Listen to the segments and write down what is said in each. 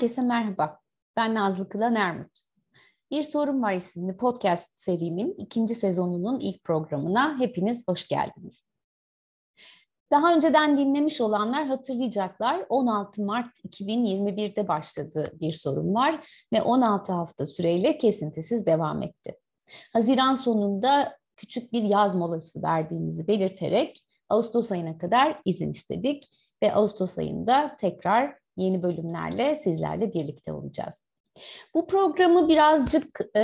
Herkese merhaba. Ben Nazlı Kılan Ermut. Bir Sorun Var isimli podcast serimin ikinci sezonunun ilk programına hepiniz hoş geldiniz. Daha önceden dinlemiş olanlar hatırlayacaklar 16 Mart 2021'de başladı Bir Sorun Var ve 16 hafta süreyle kesintisiz devam etti. Haziran sonunda küçük bir yaz molası verdiğimizi belirterek Ağustos ayına kadar izin istedik ve Ağustos ayında tekrar yeni bölümlerle sizlerle birlikte olacağız. Bu programı birazcık e,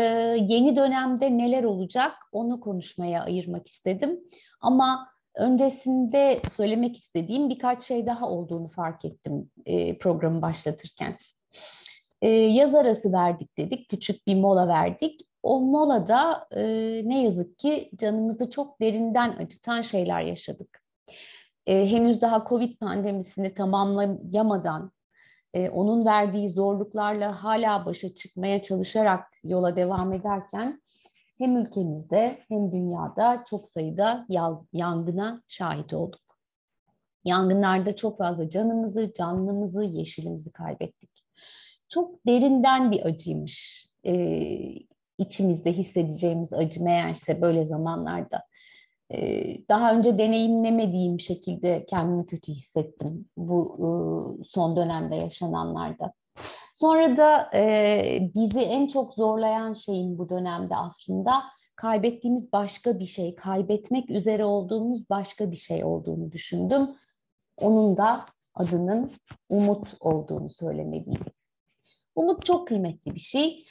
yeni dönemde neler olacak onu konuşmaya ayırmak istedim. Ama öncesinde söylemek istediğim birkaç şey daha olduğunu fark ettim e, programı başlatırken. E, yaz arası verdik dedik, küçük bir mola verdik. O molada e, ne yazık ki canımızı çok derinden acıtan şeyler yaşadık. E, henüz daha Covid pandemisini tamamlayamadan e, onun verdiği zorluklarla hala başa çıkmaya çalışarak yola devam ederken hem ülkemizde hem dünyada çok sayıda yangına şahit olduk. Yangınlarda çok fazla canımızı, canlımızı, yeşilimizi kaybettik. Çok derinden bir acıymış. Ee, içimizde hissedeceğimiz acı meğerse böyle zamanlarda daha önce deneyimlemediğim şekilde kendimi kötü hissettim bu son dönemde yaşananlarda. Sonra da bizi en çok zorlayan şeyin bu dönemde aslında kaybettiğimiz başka bir şey, kaybetmek üzere olduğumuz başka bir şey olduğunu düşündüm. Onun da adının umut olduğunu söylemeliyim. Umut çok kıymetli bir şey.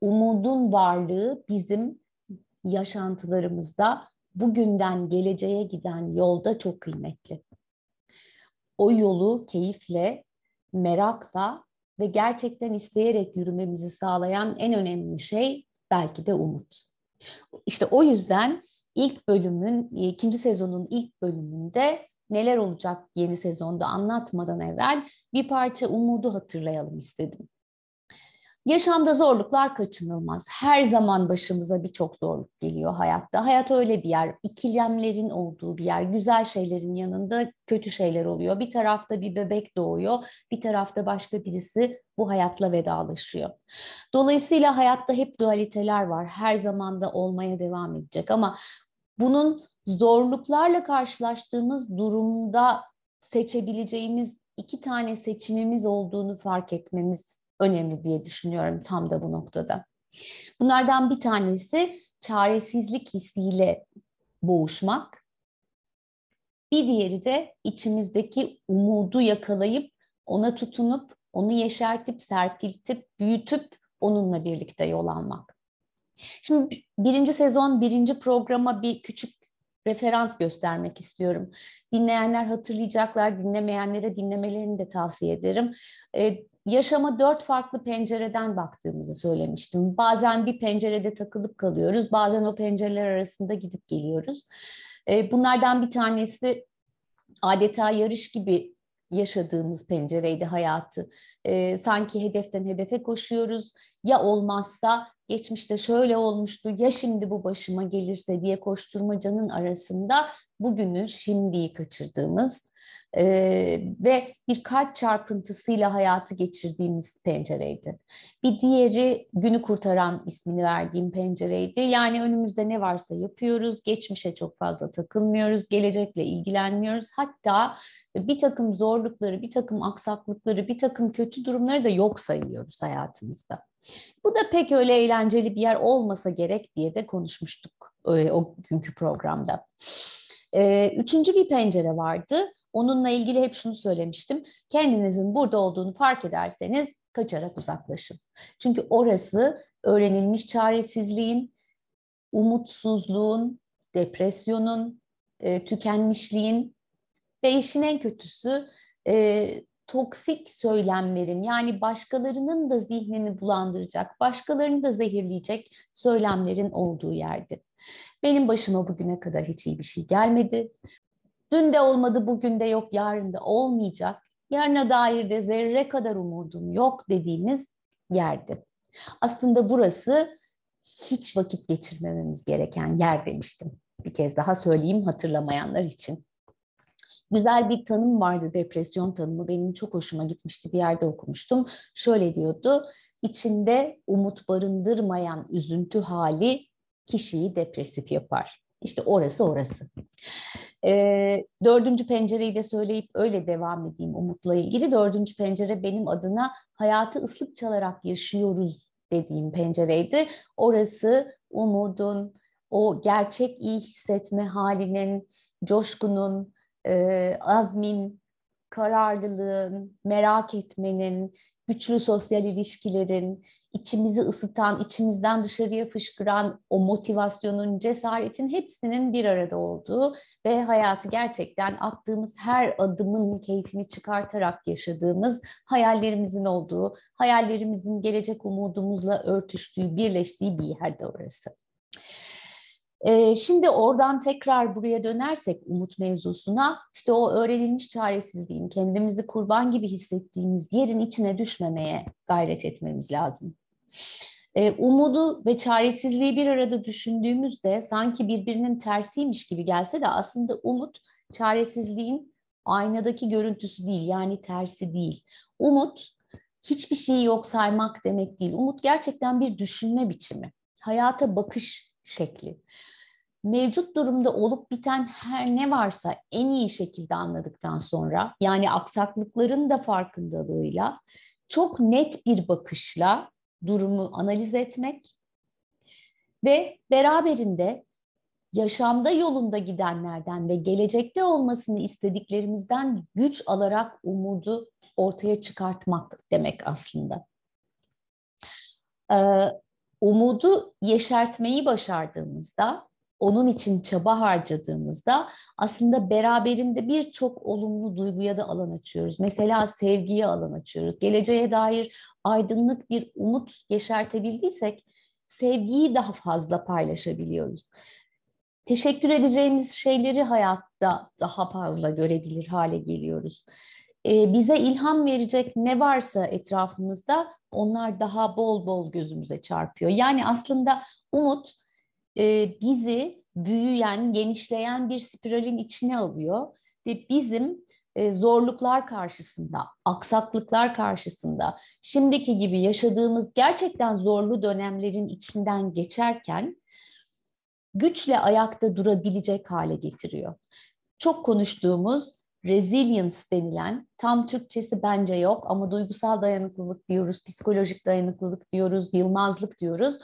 umudun varlığı bizim yaşantılarımızda bugünden geleceğe giden yolda çok kıymetli. O yolu keyifle, merakla ve gerçekten isteyerek yürümemizi sağlayan en önemli şey belki de umut. İşte o yüzden ilk bölümün, ikinci sezonun ilk bölümünde neler olacak yeni sezonda anlatmadan evvel bir parça umudu hatırlayalım istedim. Yaşamda zorluklar kaçınılmaz. Her zaman başımıza birçok zorluk geliyor hayatta. Hayat öyle bir yer. İkilemlerin olduğu bir yer. Güzel şeylerin yanında kötü şeyler oluyor. Bir tarafta bir bebek doğuyor, bir tarafta başka birisi bu hayatla vedalaşıyor. Dolayısıyla hayatta hep dualiteler var. Her zaman da olmaya devam edecek ama bunun zorluklarla karşılaştığımız durumda seçebileceğimiz iki tane seçimimiz olduğunu fark etmemiz önemli diye düşünüyorum tam da bu noktada. Bunlardan bir tanesi çaresizlik hissiyle boğuşmak. Bir diğeri de içimizdeki umudu yakalayıp ona tutunup onu yeşertip serpiltip büyütüp onunla birlikte yol almak. Şimdi birinci sezon birinci programa bir küçük referans göstermek istiyorum. Dinleyenler hatırlayacaklar, dinlemeyenlere dinlemelerini de tavsiye ederim. Yaşama dört farklı pencereden baktığımızı söylemiştim. Bazen bir pencerede takılıp kalıyoruz, bazen o pencereler arasında gidip geliyoruz. Ee, bunlardan bir tanesi adeta yarış gibi yaşadığımız pencereydi hayatı. Ee, sanki hedeften hedefe koşuyoruz. Ya olmazsa geçmişte şöyle olmuştu ya şimdi bu başıma gelirse diye koşturmacanın arasında bugünü şimdiyi kaçırdığımız e, ve bir kalp çarpıntısıyla hayatı geçirdiğimiz pencereydi. Bir diğeri günü kurtaran ismini verdiğim pencereydi. Yani önümüzde ne varsa yapıyoruz, geçmişe çok fazla takılmıyoruz, gelecekle ilgilenmiyoruz. Hatta bir takım zorlukları, bir takım aksaklıkları, bir takım kötü durumları da yok sayıyoruz hayatımızda. Bu da pek öyle eğlenceli bir yer olmasa gerek diye de konuşmuştuk o günkü programda. Üçüncü bir pencere vardı. Onunla ilgili hep şunu söylemiştim. Kendinizin burada olduğunu fark ederseniz kaçarak uzaklaşın. Çünkü orası öğrenilmiş çaresizliğin, umutsuzluğun, depresyonun, tükenmişliğin ve işin en kötüsü toksik söylemlerin yani başkalarının da zihnini bulandıracak, başkalarını da zehirleyecek söylemlerin olduğu yerdi. Benim başıma bugüne kadar hiç iyi bir şey gelmedi. Dün de olmadı, bugün de yok, yarın da olmayacak. Yarına dair de zerre kadar umudum yok dediğimiz yerdi. Aslında burası hiç vakit geçirmememiz gereken yer demiştim. Bir kez daha söyleyeyim hatırlamayanlar için. Güzel bir tanım vardı depresyon tanımı. Benim çok hoşuma gitmişti bir yerde okumuştum. Şöyle diyordu. İçinde umut barındırmayan üzüntü hali kişiyi depresif yapar. İşte orası orası. E, dördüncü pencereyi de söyleyip öyle devam edeyim Umut'la ilgili. Dördüncü pencere benim adına hayatı ıslık çalarak yaşıyoruz dediğim pencereydi. Orası umudun, o gerçek iyi hissetme halinin, coşkunun, e, azmin, kararlılığın, merak etmenin, güçlü sosyal ilişkilerin, içimizi ısıtan, içimizden dışarıya fışkıran o motivasyonun, cesaretin hepsinin bir arada olduğu ve hayatı gerçekten attığımız her adımın keyfini çıkartarak yaşadığımız, hayallerimizin olduğu, hayallerimizin gelecek umudumuzla örtüştüğü, birleştiği bir yerde orası. Ee, şimdi oradan tekrar buraya dönersek umut mevzusuna, işte o öğrenilmiş çaresizliğin, kendimizi kurban gibi hissettiğimiz yerin içine düşmemeye gayret etmemiz lazım. Ee, umudu ve çaresizliği bir arada düşündüğümüzde sanki birbirinin tersiymiş gibi gelse de aslında umut çaresizliğin aynadaki görüntüsü değil, yani tersi değil. Umut hiçbir şeyi yok saymak demek değil. Umut gerçekten bir düşünme biçimi, hayata bakış şekli mevcut durumda olup biten her ne varsa en iyi şekilde anladıktan sonra yani aksaklıkların da farkındalığıyla çok net bir bakışla durumu analiz etmek ve beraberinde yaşamda yolunda gidenlerden ve gelecekte olmasını istediklerimizden güç alarak umudu ortaya çıkartmak demek aslında. Ee, umudu yeşertmeyi başardığımızda onun için çaba harcadığımızda aslında beraberinde birçok olumlu duyguya da alan açıyoruz. Mesela sevgiye alan açıyoruz. Geleceğe dair aydınlık bir umut yeşertebildiysek sevgiyi daha fazla paylaşabiliyoruz. Teşekkür edeceğimiz şeyleri hayatta daha fazla görebilir hale geliyoruz. Ee, bize ilham verecek ne varsa etrafımızda onlar daha bol bol gözümüze çarpıyor. Yani aslında umut e, bizi büyüyen, genişleyen bir spiralin içine alıyor ve bizim e, zorluklar karşısında, aksaklıklar karşısında, şimdiki gibi yaşadığımız gerçekten zorlu dönemlerin içinden geçerken güçle ayakta durabilecek hale getiriyor. Çok konuştuğumuz resilience denilen tam Türkçesi bence yok ama duygusal dayanıklılık diyoruz, psikolojik dayanıklılık diyoruz, yılmazlık diyoruz.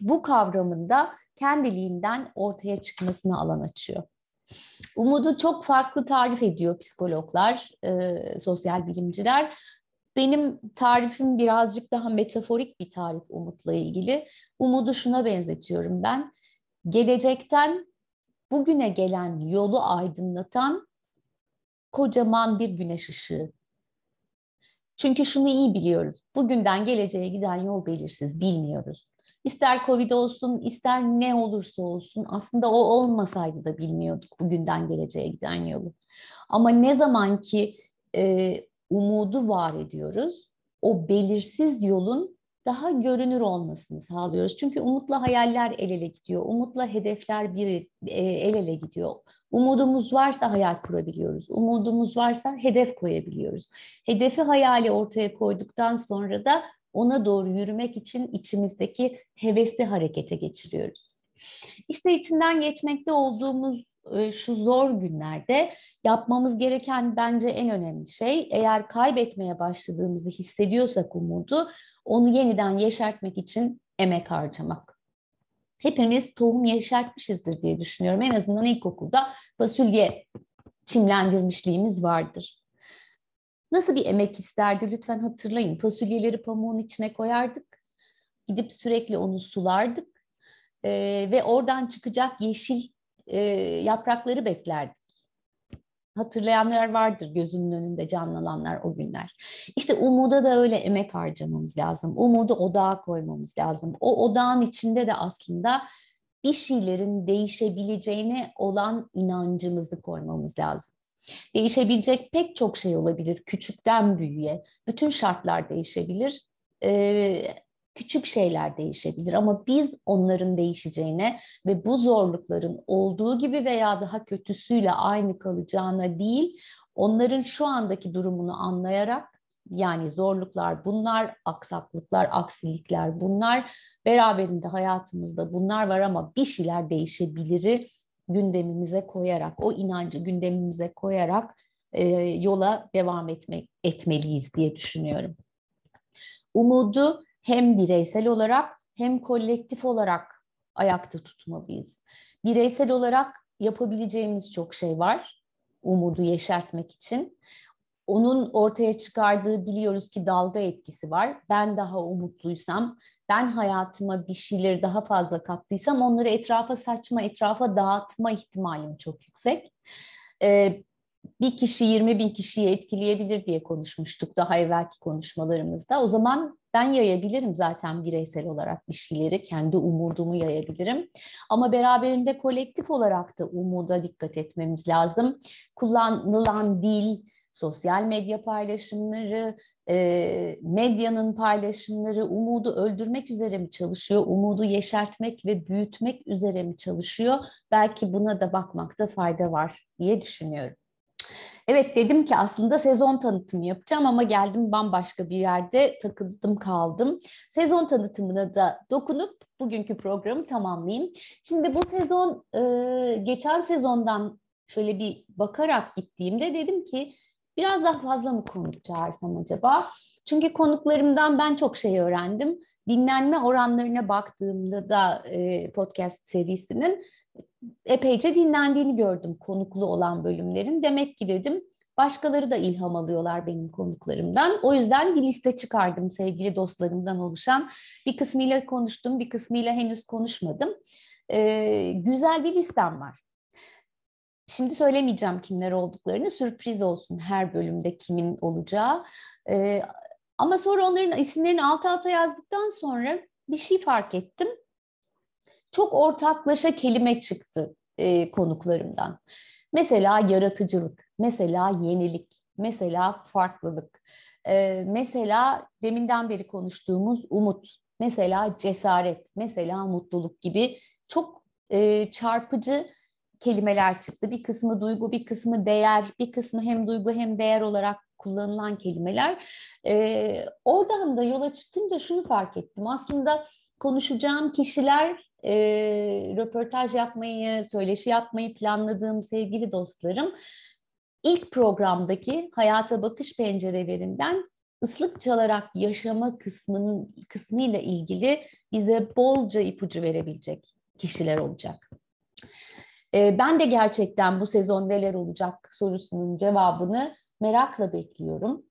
Bu kavramında kendiliğinden ortaya çıkmasına alan açıyor. Umudu çok farklı tarif ediyor psikologlar, e, sosyal bilimciler. Benim tarifim birazcık daha metaforik bir tarif umutla ilgili. Umudu şuna benzetiyorum ben. Gelecekten bugüne gelen yolu aydınlatan kocaman bir güneş ışığı. Çünkü şunu iyi biliyoruz. Bugünden geleceğe giden yol belirsiz, bilmiyoruz. İster Covid olsun, ister ne olursa olsun aslında o olmasaydı da bilmiyorduk bugünden geleceğe giden yolu. Ama ne zaman ki e, umudu var ediyoruz, o belirsiz yolun daha görünür olmasını sağlıyoruz. Çünkü umutla hayaller el ele gidiyor, umutla hedefler bir e, el ele gidiyor. Umudumuz varsa hayal kurabiliyoruz. Umudumuz varsa hedef koyabiliyoruz. Hedefi hayali ortaya koyduktan sonra da ona doğru yürümek için içimizdeki hevesi harekete geçiriyoruz. İşte içinden geçmekte olduğumuz e, şu zor günlerde yapmamız gereken bence en önemli şey eğer kaybetmeye başladığımızı hissediyorsak umudu onu yeniden yeşertmek için emek harcamak. Hepimiz tohum yeşertmişizdir diye düşünüyorum. En azından ilkokulda fasulye çimlendirmişliğimiz vardır. Nasıl bir emek isterdi lütfen hatırlayın. Fasulyeleri pamuğun içine koyardık. Gidip sürekli onu sulardık. E, ve oradan çıkacak yeşil e, yaprakları beklerdik. Hatırlayanlar vardır gözünün önünde canlananlar o günler. İşte umuda da öyle emek harcamamız lazım. Umudu odağa koymamız lazım. O odağın içinde de aslında bir şeylerin değişebileceğine olan inancımızı koymamız lazım. Değişebilecek pek çok şey olabilir küçükten büyüğe. Bütün şartlar değişebilir. Ee, küçük şeyler değişebilir ama biz onların değişeceğine ve bu zorlukların olduğu gibi veya daha kötüsüyle aynı kalacağına değil, onların şu andaki durumunu anlayarak yani zorluklar bunlar, aksaklıklar, aksilikler bunlar, beraberinde hayatımızda bunlar var ama bir şeyler değişebiliri gündemimize koyarak, o inancı gündemimize koyarak e, yola devam etmek etmeliyiz diye düşünüyorum. Umudu hem bireysel olarak hem kolektif olarak ayakta tutmalıyız. Bireysel olarak yapabileceğimiz çok şey var umudu yeşertmek için. Onun ortaya çıkardığı biliyoruz ki dalga etkisi var. Ben daha umutluysam, ben hayatıma bir şeyleri daha fazla kattıysam onları etrafa saçma, etrafa dağıtma ihtimalim çok yüksek. Ee, bir kişi 20 bin kişiyi etkileyebilir diye konuşmuştuk daha evvelki konuşmalarımızda. O zaman ben yayabilirim zaten bireysel olarak bir şeyleri, kendi umudumu yayabilirim. Ama beraberinde kolektif olarak da umuda dikkat etmemiz lazım. Kullanılan dil, sosyal medya paylaşımları, e, medyanın paylaşımları umudu öldürmek üzere mi çalışıyor, umudu yeşertmek ve büyütmek üzere mi çalışıyor? Belki buna da bakmakta fayda var diye düşünüyorum. Evet dedim ki aslında sezon tanıtımı yapacağım ama geldim bambaşka bir yerde takıldım kaldım. Sezon tanıtımına da dokunup bugünkü programı tamamlayayım. Şimdi bu sezon e, geçen sezondan şöyle bir bakarak gittiğimde dedim ki biraz daha fazla mı konuk çağırsam acaba? Çünkü konuklarımdan ben çok şey öğrendim. Dinlenme oranlarına baktığımda da e, podcast serisinin epeyce dinlendiğini gördüm konuklu olan bölümlerin. Demek ki dedim başkaları da ilham alıyorlar benim konuklarımdan. O yüzden bir liste çıkardım sevgili dostlarımdan oluşan. Bir kısmıyla konuştum, bir kısmıyla henüz konuşmadım. Ee, güzel bir listem var. Şimdi söylemeyeceğim kimler olduklarını, sürpriz olsun her bölümde kimin olacağı. Ee, ama sonra onların isimlerini alt alta yazdıktan sonra bir şey fark ettim çok ortaklaşa kelime çıktı e, konuklarımdan. Mesela yaratıcılık, mesela yenilik, mesela farklılık, e, mesela deminden beri konuştuğumuz umut, mesela cesaret, mesela mutluluk gibi çok e, çarpıcı kelimeler çıktı. Bir kısmı duygu, bir kısmı değer, bir kısmı hem duygu hem değer olarak kullanılan kelimeler. E, oradan da yola çıkınca şunu fark ettim. Aslında konuşacağım kişiler e, röportaj yapmayı, söyleşi yapmayı planladığım sevgili dostlarım ilk programdaki hayata bakış pencerelerinden ıslık çalarak yaşama kısmının kısmıyla ilgili bize bolca ipucu verebilecek kişiler olacak. E, ben de gerçekten bu sezon neler olacak sorusunun cevabını merakla bekliyorum.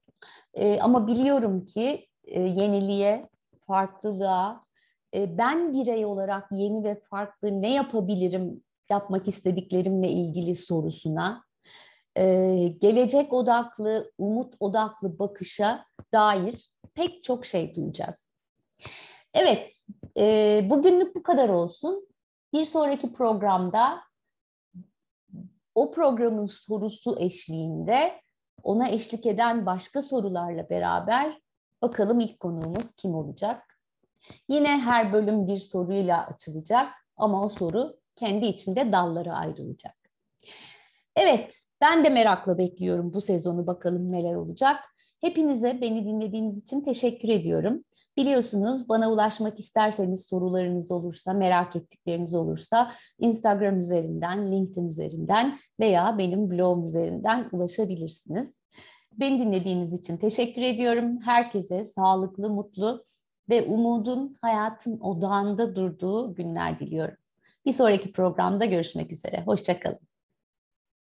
E, ama biliyorum ki e, yeniliğe, farklılığa, e, ben birey olarak yeni ve farklı ne yapabilirim yapmak istediklerimle ilgili sorusuna e, gelecek odaklı, umut odaklı bakışa dair pek çok şey duyacağız. Evet, e, bugünlük bu kadar olsun. Bir sonraki programda o programın sorusu eşliğinde ona eşlik eden başka sorularla beraber bakalım ilk konuğumuz kim olacak? Yine her bölüm bir soruyla açılacak ama o soru kendi içinde dallara ayrılacak. Evet, ben de merakla bekliyorum bu sezonu bakalım neler olacak. Hepinize beni dinlediğiniz için teşekkür ediyorum. Biliyorsunuz bana ulaşmak isterseniz sorularınız olursa, merak ettikleriniz olursa Instagram üzerinden, LinkedIn üzerinden veya benim blogum üzerinden ulaşabilirsiniz. Beni dinlediğiniz için teşekkür ediyorum. Herkese sağlıklı, mutlu ve umudun hayatın odağında durduğu günler diliyorum. Bir sonraki programda görüşmek üzere. Hoşçakalın.